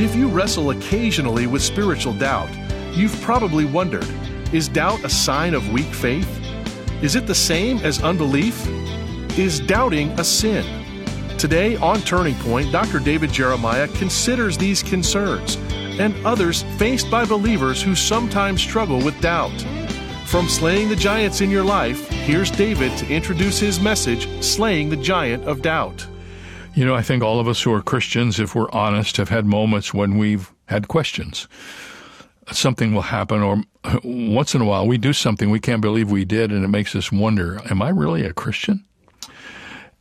If you wrestle occasionally with spiritual doubt, you've probably wondered is doubt a sign of weak faith? Is it the same as unbelief? Is doubting a sin? Today on Turning Point, Dr. David Jeremiah considers these concerns and others faced by believers who sometimes struggle with doubt. From Slaying the Giants in Your Life, here's David to introduce his message, Slaying the Giant of Doubt. You know, I think all of us who are Christians, if we're honest, have had moments when we've had questions. Something will happen, or once in a while we do something we can't believe we did, and it makes us wonder, am I really a Christian?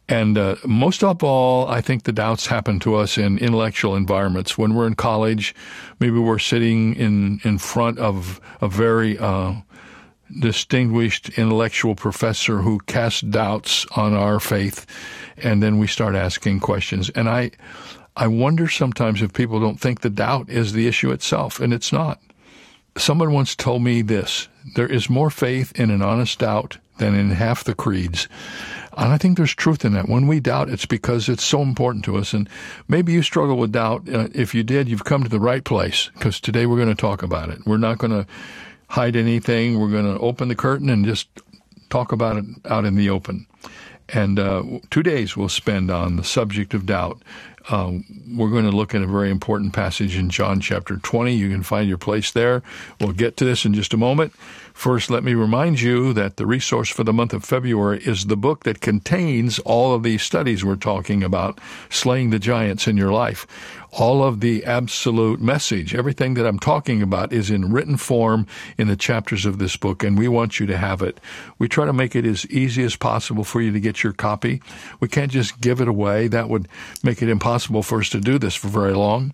And uh, most of all, I think the doubts happen to us in intellectual environments. When we're in college, maybe we're sitting in, in front of a very uh, distinguished intellectual professor who casts doubts on our faith, and then we start asking questions. And I, I wonder sometimes if people don't think the doubt is the issue itself, and it's not. Someone once told me this there is more faith in an honest doubt than in half the creeds. And I think there's truth in that. When we doubt, it's because it's so important to us. And maybe you struggle with doubt. Uh, if you did, you've come to the right place because today we're going to talk about it. We're not going to hide anything. We're going to open the curtain and just talk about it out in the open. And uh, two days we'll spend on the subject of doubt. Uh, we're going to look at a very important passage in John chapter 20. You can find your place there. We'll get to this in just a moment. First, let me remind you that the resource for the month of February is the book that contains all of these studies we're talking about, Slaying the Giants in Your Life. All of the absolute message, everything that I'm talking about is in written form in the chapters of this book, and we want you to have it. We try to make it as easy as possible for you to get your copy. We can't just give it away. That would make it impossible for us to do this for very long.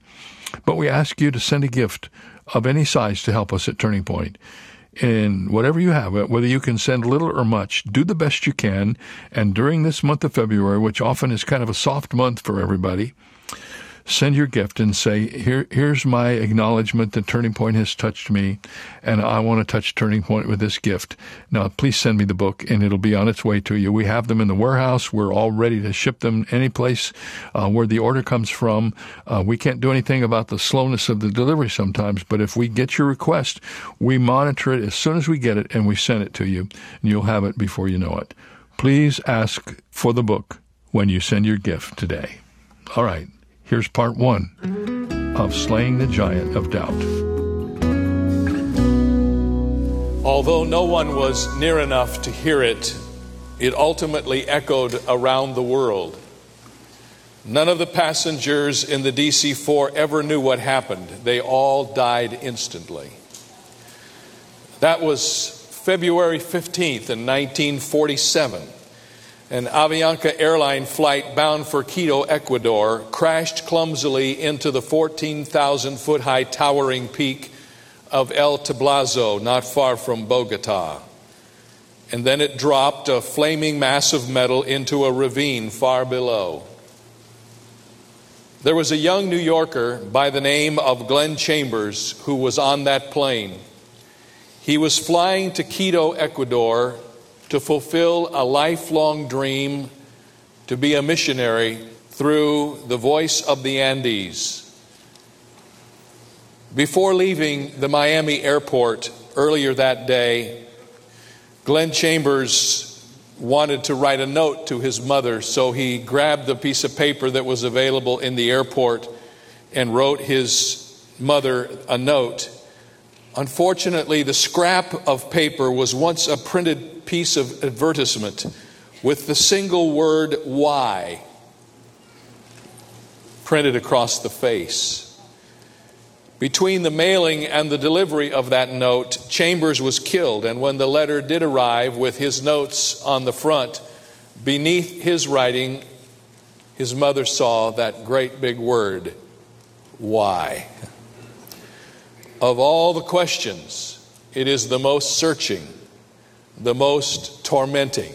But we ask you to send a gift of any size to help us at Turning Point in whatever you have, whether you can send little or much, do the best you can. And during this month of February, which often is kind of a soft month for everybody, send your gift and say, Here, here's my acknowledgement that Turning Point has touched me, and I want to touch Turning Point with this gift. Now, please send me the book, and it'll be on its way to you. We have them in the warehouse. We're all ready to ship them any place uh, where the order comes from. Uh, we can't do anything about the slowness of the delivery sometimes, but if we get your request, we monitor it as soon as we get it, and we send it to you, and you'll have it before you know it. Please ask for the book when you send your gift today. All right. Here's part one of Slaying the Giant of Doubt. Although no one was near enough to hear it, it ultimately echoed around the world. None of the passengers in the DC 4 ever knew what happened. They all died instantly. That was February 15th in 1947 an Avianca airline flight bound for Quito, Ecuador, crashed clumsily into the 14,000 foot high towering peak of El Tablazo, not far from Bogota. And then it dropped a flaming mass of metal into a ravine far below. There was a young New Yorker by the name of Glenn Chambers who was on that plane. He was flying to Quito, Ecuador to fulfill a lifelong dream to be a missionary through the voice of the Andes. Before leaving the Miami airport earlier that day, Glenn Chambers wanted to write a note to his mother, so he grabbed the piece of paper that was available in the airport and wrote his mother a note. Unfortunately, the scrap of paper was once a printed piece of advertisement with the single word why printed across the face. Between the mailing and the delivery of that note, Chambers was killed, and when the letter did arrive with his notes on the front, beneath his writing, his mother saw that great big word, why. Of all the questions, it is the most searching the most tormenting.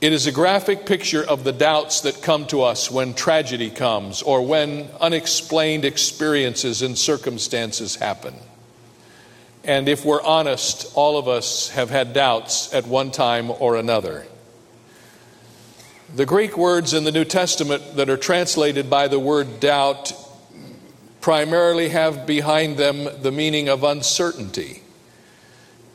It is a graphic picture of the doubts that come to us when tragedy comes or when unexplained experiences and circumstances happen. And if we're honest, all of us have had doubts at one time or another. The Greek words in the New Testament that are translated by the word doubt primarily have behind them the meaning of uncertainty.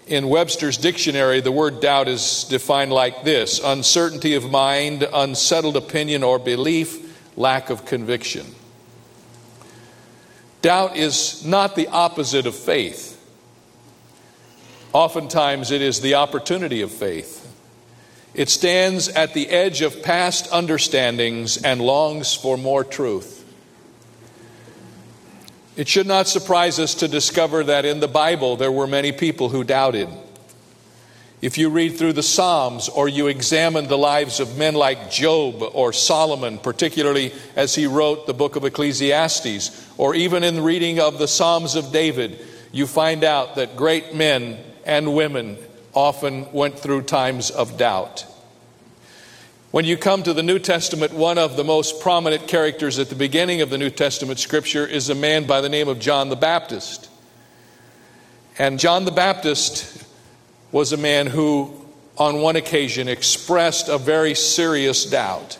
In Webster's dictionary, the word doubt is defined like this uncertainty of mind, unsettled opinion or belief, lack of conviction. Doubt is not the opposite of faith. Oftentimes, it is the opportunity of faith. It stands at the edge of past understandings and longs for more truth. It should not surprise us to discover that in the Bible there were many people who doubted. If you read through the Psalms or you examine the lives of men like Job or Solomon, particularly as he wrote the book of Ecclesiastes, or even in the reading of the Psalms of David, you find out that great men and women often went through times of doubt. When you come to the New Testament, one of the most prominent characters at the beginning of the New Testament scripture is a man by the name of John the Baptist. And John the Baptist was a man who, on one occasion, expressed a very serious doubt.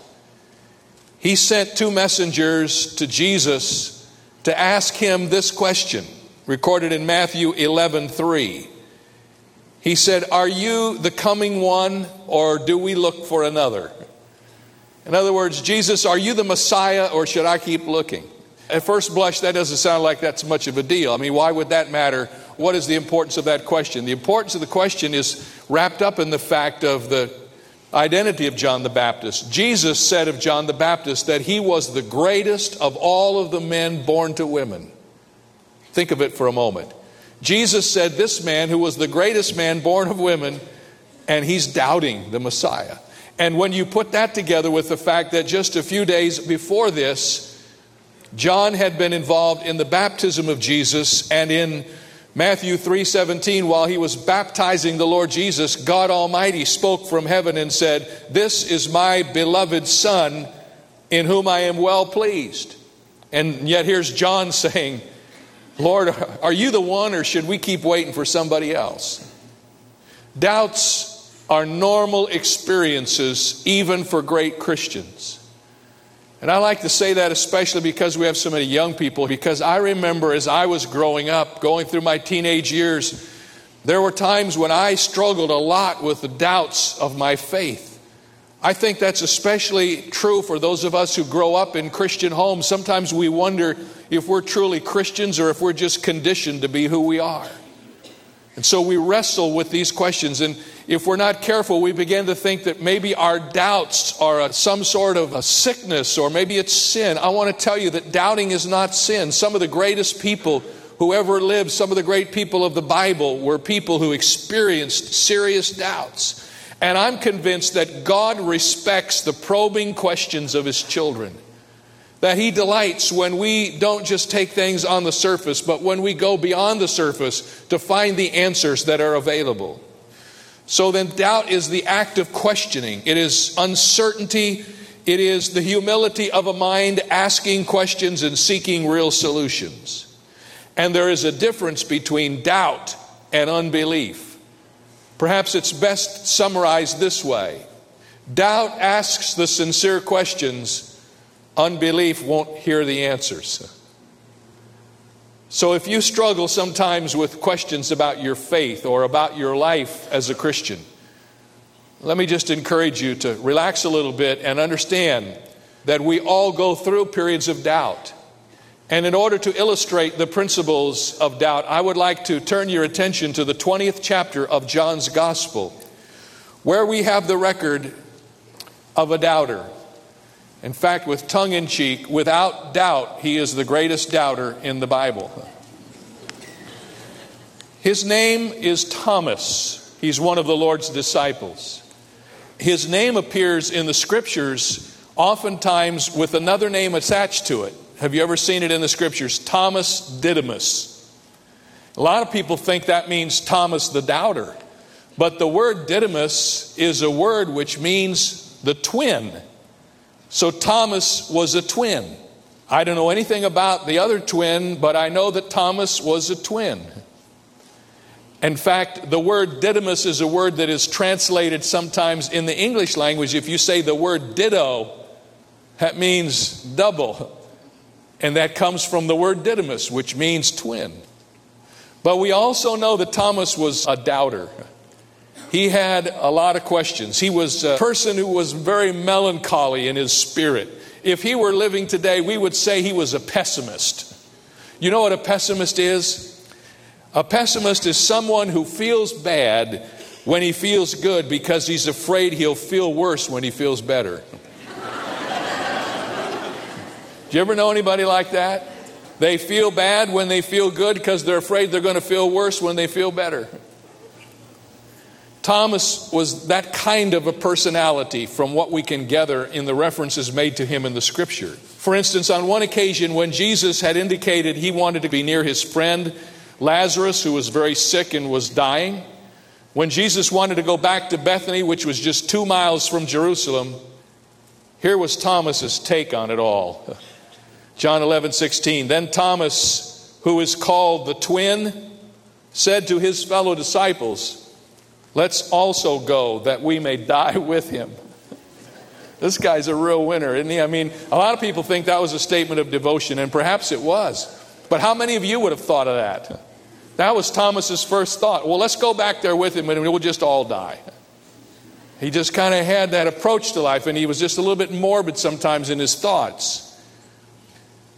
He sent two messengers to Jesus to ask him this question, recorded in Matthew 11 3. He said, Are you the coming one, or do we look for another? In other words, Jesus, are you the Messiah, or should I keep looking? At first blush, that doesn't sound like that's much of a deal. I mean, why would that matter? What is the importance of that question? The importance of the question is wrapped up in the fact of the identity of John the Baptist. Jesus said of John the Baptist that he was the greatest of all of the men born to women. Think of it for a moment. Jesus said this man, who was the greatest man born of women, and he's doubting the Messiah. And when you put that together with the fact that just a few days before this, John had been involved in the baptism of Jesus and in Matthew 3:17 while he was baptizing the Lord Jesus God Almighty spoke from heaven and said this is my beloved son in whom I am well pleased and yet here's John saying Lord, are you the one, or should we keep waiting for somebody else? Doubts are normal experiences, even for great Christians. And I like to say that especially because we have so many young people, because I remember as I was growing up, going through my teenage years, there were times when I struggled a lot with the doubts of my faith. I think that's especially true for those of us who grow up in Christian homes. Sometimes we wonder if we're truly Christians or if we're just conditioned to be who we are. And so we wrestle with these questions. And if we're not careful, we begin to think that maybe our doubts are a, some sort of a sickness or maybe it's sin. I want to tell you that doubting is not sin. Some of the greatest people who ever lived, some of the great people of the Bible, were people who experienced serious doubts. And I'm convinced that God respects the probing questions of His children. That He delights when we don't just take things on the surface, but when we go beyond the surface to find the answers that are available. So then, doubt is the act of questioning, it is uncertainty, it is the humility of a mind asking questions and seeking real solutions. And there is a difference between doubt and unbelief. Perhaps it's best summarized this way Doubt asks the sincere questions Unbelief won't hear the answers. So if you struggle sometimes with questions about your faith or about your life as a Christian, let me just encourage you to relax a little bit and understand that we all go through periods of doubt. And in order to illustrate the principles of doubt, I would like to turn your attention to the 20th chapter of John's Gospel, where we have the record of a doubter. In fact, with tongue in cheek, without doubt, he is the greatest doubter in the Bible. His name is Thomas. He's one of the Lord's disciples. His name appears in the scriptures oftentimes with another name attached to it. Have you ever seen it in the scriptures? Thomas Didymus. A lot of people think that means Thomas the doubter. But the word Didymus is a word which means the twin. So Thomas was a twin. I don't know anything about the other twin, but I know that Thomas was a twin. In fact, the word Didymus is a word that is translated sometimes in the English language. If you say the word ditto, that means double. And that comes from the word didymus, which means twin. But we also know that Thomas was a doubter. He had a lot of questions. He was a person who was very melancholy in his spirit. If he were living today, we would say he was a pessimist. You know what a pessimist is? A pessimist is someone who feels bad when he feels good because he's afraid he'll feel worse when he feels better. Do you ever know anybody like that? They feel bad when they feel good because they're afraid they're going to feel worse when they feel better. Thomas was that kind of a personality from what we can gather in the references made to him in the scripture. For instance, on one occasion when Jesus had indicated he wanted to be near his friend Lazarus, who was very sick and was dying, when Jesus wanted to go back to Bethany, which was just two miles from Jerusalem, here was Thomas's take on it all. John 11, 16. Then Thomas, who is called the twin, said to his fellow disciples, Let's also go that we may die with him. This guy's a real winner, isn't he? I mean, a lot of people think that was a statement of devotion, and perhaps it was. But how many of you would have thought of that? That was Thomas's first thought. Well, let's go back there with him and we'll just all die. He just kind of had that approach to life, and he was just a little bit morbid sometimes in his thoughts.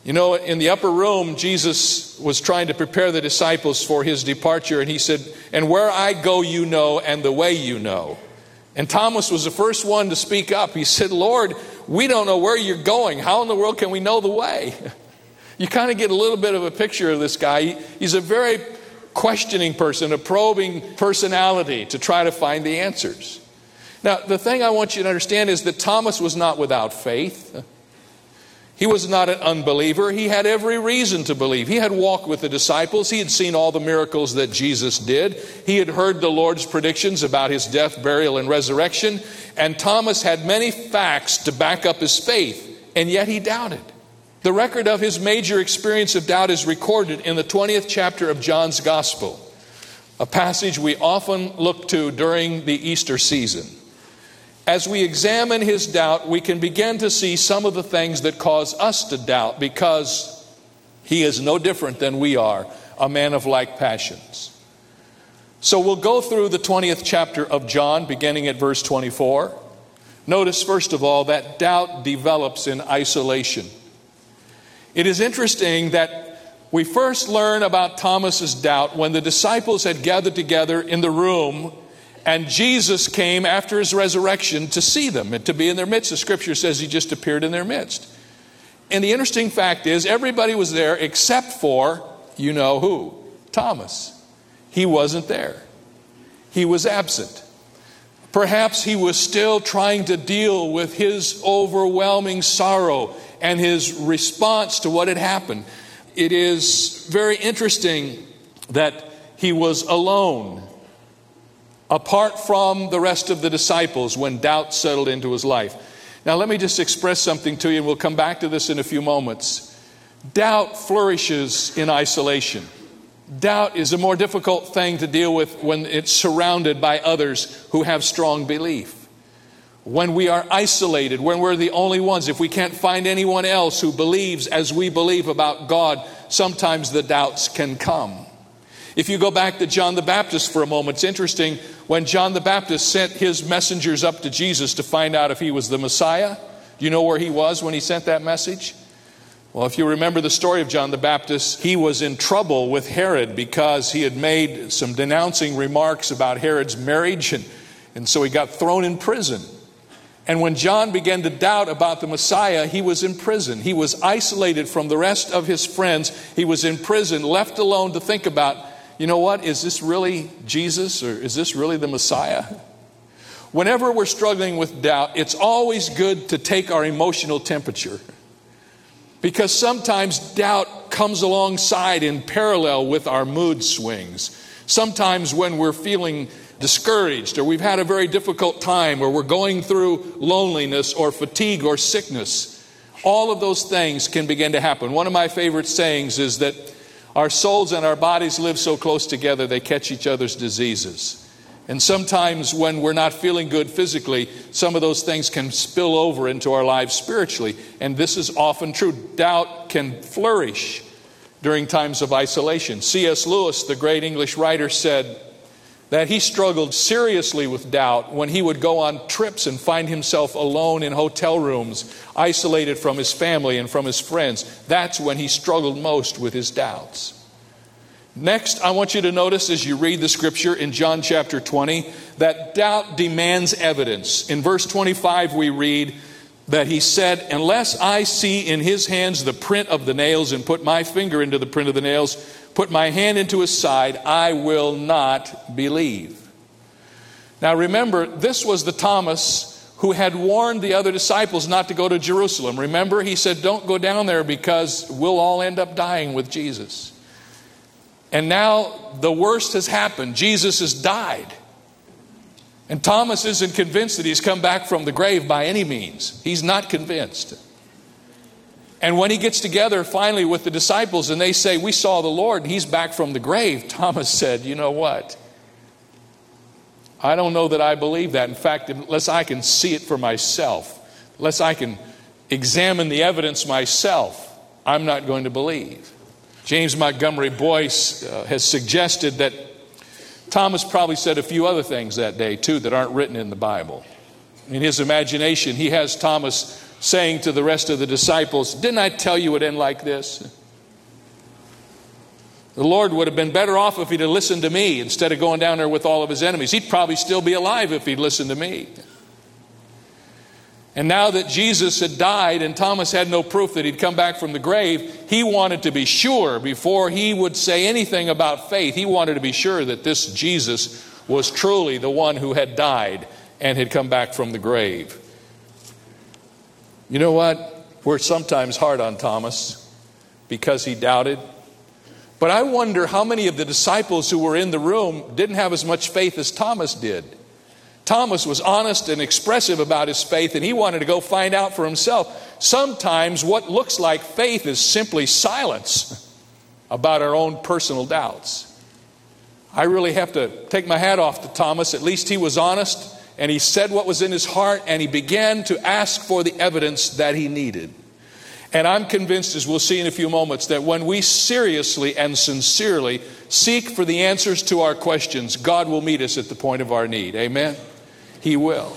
You know, in the upper room, Jesus was trying to prepare the disciples for his departure, and he said, And where I go, you know, and the way you know. And Thomas was the first one to speak up. He said, Lord, we don't know where you're going. How in the world can we know the way? You kind of get a little bit of a picture of this guy. He's a very questioning person, a probing personality to try to find the answers. Now, the thing I want you to understand is that Thomas was not without faith. He was not an unbeliever. He had every reason to believe. He had walked with the disciples. He had seen all the miracles that Jesus did. He had heard the Lord's predictions about his death, burial, and resurrection. And Thomas had many facts to back up his faith, and yet he doubted. The record of his major experience of doubt is recorded in the 20th chapter of John's Gospel, a passage we often look to during the Easter season. As we examine his doubt, we can begin to see some of the things that cause us to doubt because he is no different than we are, a man of like passions. So we'll go through the 20th chapter of John, beginning at verse 24. Notice, first of all, that doubt develops in isolation. It is interesting that we first learn about Thomas's doubt when the disciples had gathered together in the room and Jesus came after his resurrection to see them and to be in their midst. The scripture says he just appeared in their midst. And the interesting fact is, everybody was there except for, you know who? Thomas. He wasn't there, he was absent. Perhaps he was still trying to deal with his overwhelming sorrow and his response to what had happened. It is very interesting that he was alone apart from the rest of the disciples when doubt settled into his life. Now, let me just express something to you, and we'll come back to this in a few moments. Doubt flourishes in isolation. Doubt is a more difficult thing to deal with when it's surrounded by others who have strong belief. When we are isolated, when we're the only ones, if we can't find anyone else who believes as we believe about God, sometimes the doubts can come. If you go back to John the Baptist for a moment, it's interesting when John the Baptist sent his messengers up to Jesus to find out if he was the Messiah. Do you know where he was when he sent that message? Well, if you remember the story of John the Baptist, he was in trouble with Herod because he had made some denouncing remarks about Herod's marriage, and, and so he got thrown in prison. And when John began to doubt about the Messiah, he was in prison. He was isolated from the rest of his friends. He was in prison, left alone to think about you know what? Is this really Jesus or is this really the Messiah? Whenever we're struggling with doubt, it's always good to take our emotional temperature. Because sometimes doubt comes alongside in parallel with our mood swings. Sometimes when we're feeling discouraged or we've had a very difficult time or we're going through loneliness or fatigue or sickness, all of those things can begin to happen. One of my favorite sayings is that our souls and our bodies live so close together, they catch each other's diseases. And sometimes when we're not feeling good physically, some of those things can spill over into our lives spiritually. And this is often true. Doubt can flourish during times of isolation. C.S. Lewis, the great English writer, said that he struggled seriously with doubt when he would go on trips and find himself alone in hotel rooms, isolated from his family and from his friends. That's when he struggled most with his doubts. Next, I want you to notice as you read the scripture in John chapter 20 that doubt demands evidence. In verse 25, we read that he said, Unless I see in his hands the print of the nails and put my finger into the print of the nails, put my hand into his side, I will not believe. Now remember, this was the Thomas who had warned the other disciples not to go to Jerusalem. Remember, he said, Don't go down there because we'll all end up dying with Jesus. And now the worst has happened. Jesus has died. And Thomas isn't convinced that he's come back from the grave by any means. He's not convinced. And when he gets together finally with the disciples and they say, We saw the Lord, he's back from the grave, Thomas said, You know what? I don't know that I believe that. In fact, unless I can see it for myself, unless I can examine the evidence myself, I'm not going to believe. James Montgomery Boice uh, has suggested that Thomas probably said a few other things that day, too, that aren't written in the Bible. In his imagination, he has Thomas saying to the rest of the disciples, Didn't I tell you it would end like this? The Lord would have been better off if he'd have listened to me instead of going down there with all of his enemies. He'd probably still be alive if he'd listened to me. And now that Jesus had died and Thomas had no proof that he'd come back from the grave, he wanted to be sure before he would say anything about faith. He wanted to be sure that this Jesus was truly the one who had died and had come back from the grave. You know what? We're sometimes hard on Thomas because he doubted. But I wonder how many of the disciples who were in the room didn't have as much faith as Thomas did. Thomas was honest and expressive about his faith, and he wanted to go find out for himself. Sometimes what looks like faith is simply silence about our own personal doubts. I really have to take my hat off to Thomas. At least he was honest, and he said what was in his heart, and he began to ask for the evidence that he needed. And I'm convinced, as we'll see in a few moments, that when we seriously and sincerely seek for the answers to our questions, God will meet us at the point of our need. Amen? He will.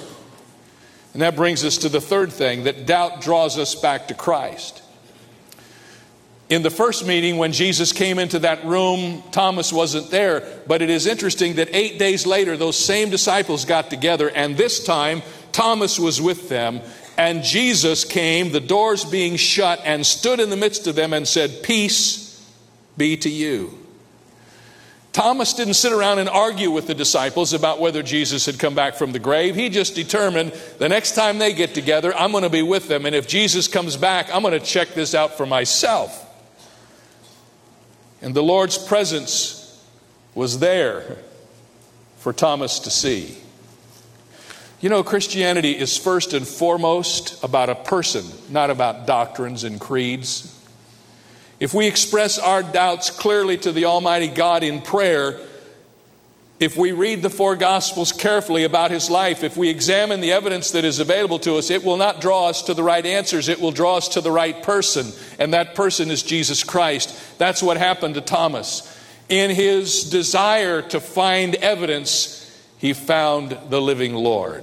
And that brings us to the third thing that doubt draws us back to Christ. In the first meeting, when Jesus came into that room, Thomas wasn't there. But it is interesting that eight days later, those same disciples got together, and this time Thomas was with them. And Jesus came, the doors being shut, and stood in the midst of them and said, Peace be to you. Thomas didn't sit around and argue with the disciples about whether Jesus had come back from the grave. He just determined the next time they get together, I'm going to be with them. And if Jesus comes back, I'm going to check this out for myself. And the Lord's presence was there for Thomas to see. You know, Christianity is first and foremost about a person, not about doctrines and creeds. If we express our doubts clearly to the Almighty God in prayer, if we read the four Gospels carefully about his life, if we examine the evidence that is available to us, it will not draw us to the right answers. It will draw us to the right person, and that person is Jesus Christ. That's what happened to Thomas. In his desire to find evidence, he found the living Lord.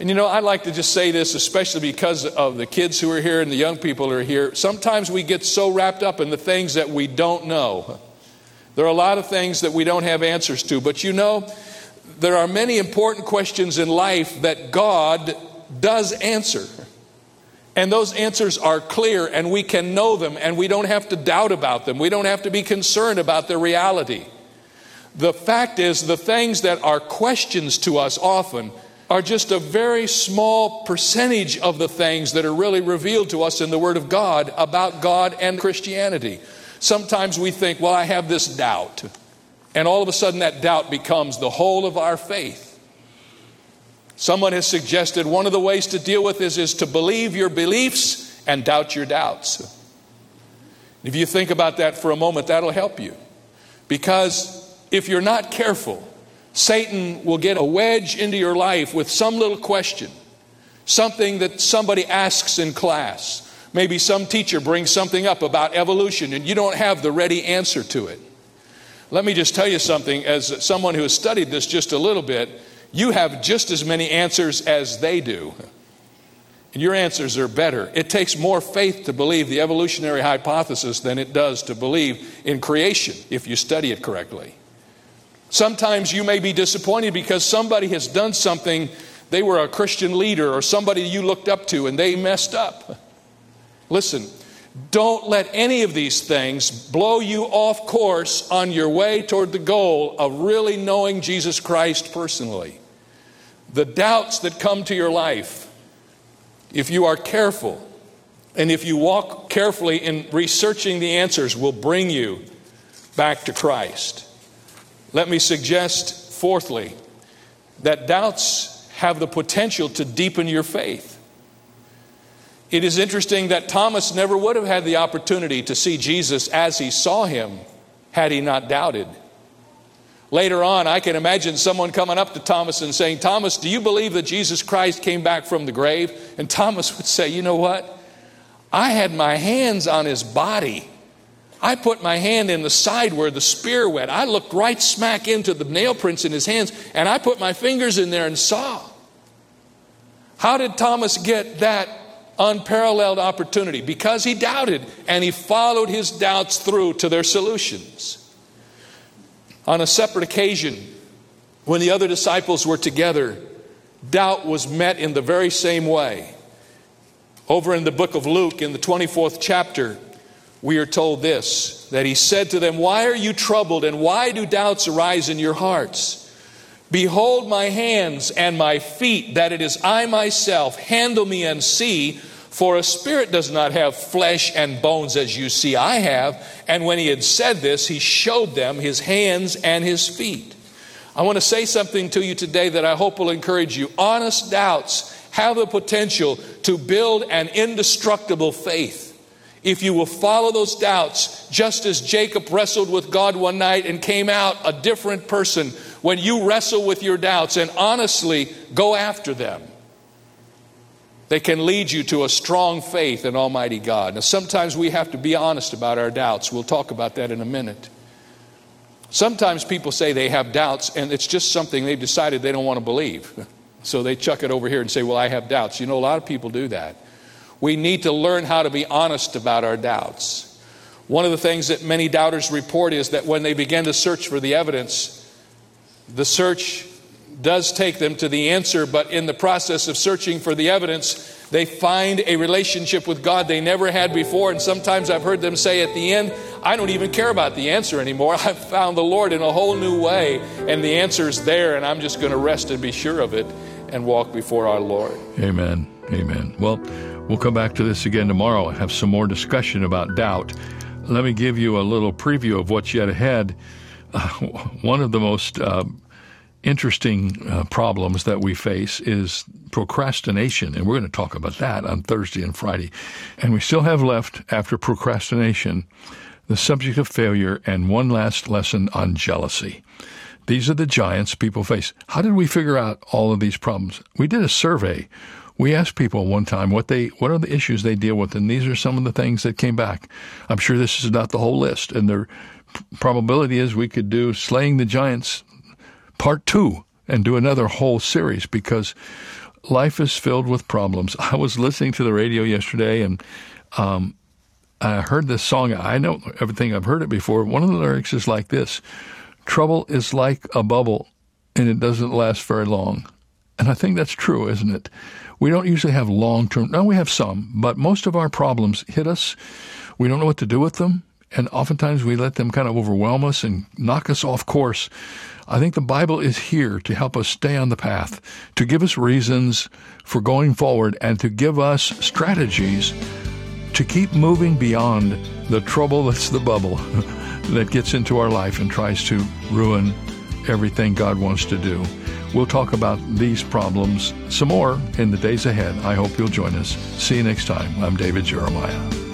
And you know, I'd like to just say this, especially because of the kids who are here and the young people who are here. Sometimes we get so wrapped up in the things that we don't know. There are a lot of things that we don't have answers to, but you know, there are many important questions in life that God does answer. And those answers are clear, and we can know them, and we don't have to doubt about them. We don't have to be concerned about their reality. The fact is, the things that are questions to us often are just a very small percentage of the things that are really revealed to us in the Word of God about God and Christianity. Sometimes we think, well, I have this doubt. And all of a sudden, that doubt becomes the whole of our faith. Someone has suggested one of the ways to deal with this is to believe your beliefs and doubt your doubts. If you think about that for a moment, that'll help you. Because if you're not careful, Satan will get a wedge into your life with some little question, something that somebody asks in class. Maybe some teacher brings something up about evolution and you don't have the ready answer to it. Let me just tell you something as someone who has studied this just a little bit, you have just as many answers as they do. And your answers are better. It takes more faith to believe the evolutionary hypothesis than it does to believe in creation if you study it correctly. Sometimes you may be disappointed because somebody has done something, they were a Christian leader or somebody you looked up to and they messed up. Listen, don't let any of these things blow you off course on your way toward the goal of really knowing Jesus Christ personally. The doubts that come to your life, if you are careful and if you walk carefully in researching the answers, will bring you back to Christ. Let me suggest, fourthly, that doubts have the potential to deepen your faith. It is interesting that Thomas never would have had the opportunity to see Jesus as he saw him had he not doubted. Later on, I can imagine someone coming up to Thomas and saying, Thomas, do you believe that Jesus Christ came back from the grave? And Thomas would say, You know what? I had my hands on his body. I put my hand in the side where the spear went. I looked right smack into the nail prints in his hands, and I put my fingers in there and saw. How did Thomas get that unparalleled opportunity because he doubted and he followed his doubts through to their solutions. On a separate occasion, when the other disciples were together, doubt was met in the very same way. Over in the book of Luke, in the 24th chapter, we are told this that he said to them, Why are you troubled and why do doubts arise in your hearts? Behold my hands and my feet, that it is I myself. Handle me and see, for a spirit does not have flesh and bones as you see I have. And when he had said this, he showed them his hands and his feet. I want to say something to you today that I hope will encourage you. Honest doubts have the potential to build an indestructible faith if you will follow those doubts, just as Jacob wrestled with God one night and came out a different person, when you wrestle with your doubts and honestly go after them, they can lead you to a strong faith in Almighty God. Now, sometimes we have to be honest about our doubts. We'll talk about that in a minute. Sometimes people say they have doubts and it's just something they've decided they don't want to believe. So they chuck it over here and say, Well, I have doubts. You know, a lot of people do that. We need to learn how to be honest about our doubts. One of the things that many doubters report is that when they begin to search for the evidence, the search does take them to the answer, but in the process of searching for the evidence, they find a relationship with God they never had before. And sometimes I've heard them say at the end, I don't even care about the answer anymore. I've found the Lord in a whole new way, and the answer is there, and I'm just going to rest and be sure of it and walk before our Lord. Amen. Amen. Well, we'll come back to this again tomorrow and have some more discussion about doubt. Let me give you a little preview of what's yet ahead. One of the most uh, interesting uh, problems that we face is procrastination, and we're going to talk about that on Thursday and Friday. And we still have left, after procrastination, the subject of failure and one last lesson on jealousy. These are the giants people face. How did we figure out all of these problems? We did a survey. We asked people one time what they what are the issues they deal with, and these are some of the things that came back. I'm sure this is not the whole list, and the probability is we could do slaying the giants part two and do another whole series because life is filled with problems. I was listening to the radio yesterday and um, I heard this song. I know everything, I've heard it before. One of the lyrics is like this Trouble is like a bubble and it doesn't last very long. And I think that's true, isn't it? We don't usually have long term, no, we have some, but most of our problems hit us. We don't know what to do with them. And oftentimes we let them kind of overwhelm us and knock us off course. I think the Bible is here to help us stay on the path, to give us reasons for going forward, and to give us strategies to keep moving beyond the trouble that's the bubble that gets into our life and tries to ruin everything God wants to do. We'll talk about these problems some more in the days ahead. I hope you'll join us. See you next time. I'm David Jeremiah.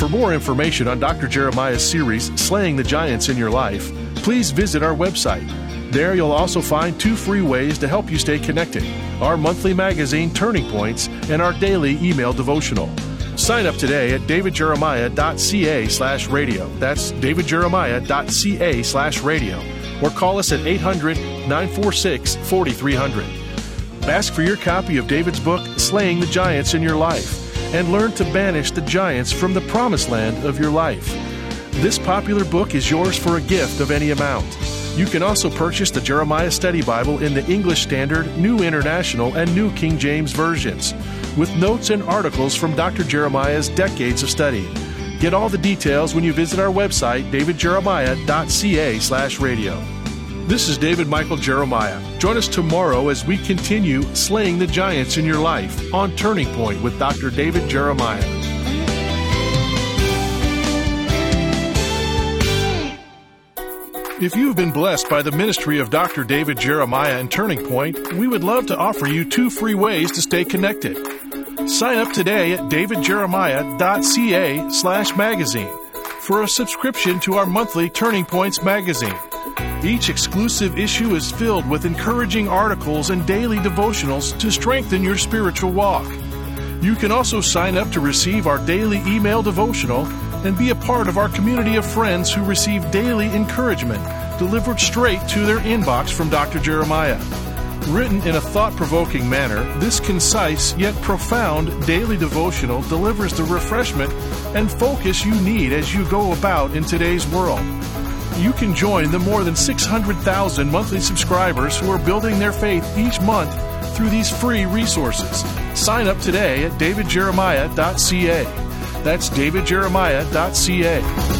For more information on Dr. Jeremiah's series, Slaying the Giants in Your Life, please visit our website. There you'll also find two free ways to help you stay connected our monthly magazine, Turning Points, and our daily email devotional. Sign up today at davidjeremiah.ca slash radio. That's davidjeremiah.ca slash radio. Or call us at 800 946 4300. Ask for your copy of David's book, Slaying the Giants in Your Life, and learn to banish the giants from the promised land of your life. This popular book is yours for a gift of any amount. You can also purchase the Jeremiah Study Bible in the English Standard, New International, and New King James versions, with notes and articles from Dr. Jeremiah's decades of study. Get all the details when you visit our website, davidjeremiah.ca/radio. This is David Michael Jeremiah. Join us tomorrow as we continue slaying the giants in your life on Turning Point with Dr. David Jeremiah. If you've been blessed by the ministry of Dr. David Jeremiah and Turning Point, we would love to offer you two free ways to stay connected. Sign up today at davidjeremiah.ca slash magazine for a subscription to our monthly Turning Points magazine. Each exclusive issue is filled with encouraging articles and daily devotionals to strengthen your spiritual walk. You can also sign up to receive our daily email devotional and be a part of our community of friends who receive daily encouragement delivered straight to their inbox from Dr. Jeremiah. Written in a thought provoking manner, this concise yet profound daily devotional delivers the refreshment and focus you need as you go about in today's world. You can join the more than 600,000 monthly subscribers who are building their faith each month through these free resources. Sign up today at davidjeremiah.ca. That's davidjeremiah.ca.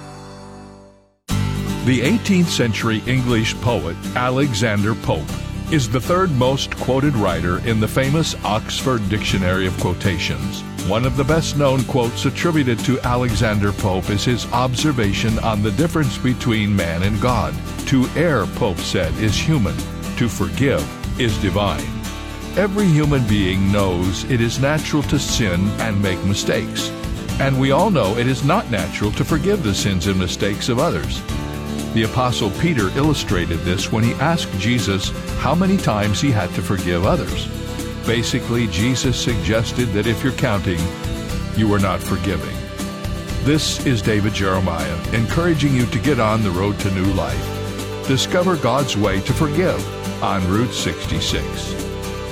The 18th century English poet Alexander Pope is the third most quoted writer in the famous Oxford Dictionary of Quotations. One of the best known quotes attributed to Alexander Pope is his observation on the difference between man and God. To err, Pope said, is human, to forgive is divine. Every human being knows it is natural to sin and make mistakes. And we all know it is not natural to forgive the sins and mistakes of others. The Apostle Peter illustrated this when he asked Jesus how many times he had to forgive others. Basically, Jesus suggested that if you're counting, you are not forgiving. This is David Jeremiah, encouraging you to get on the road to new life. Discover God's way to forgive on Route 66.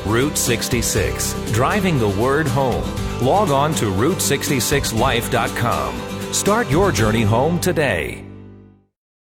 Route 66, driving the word home. Log on to Route66Life.com. Start your journey home today.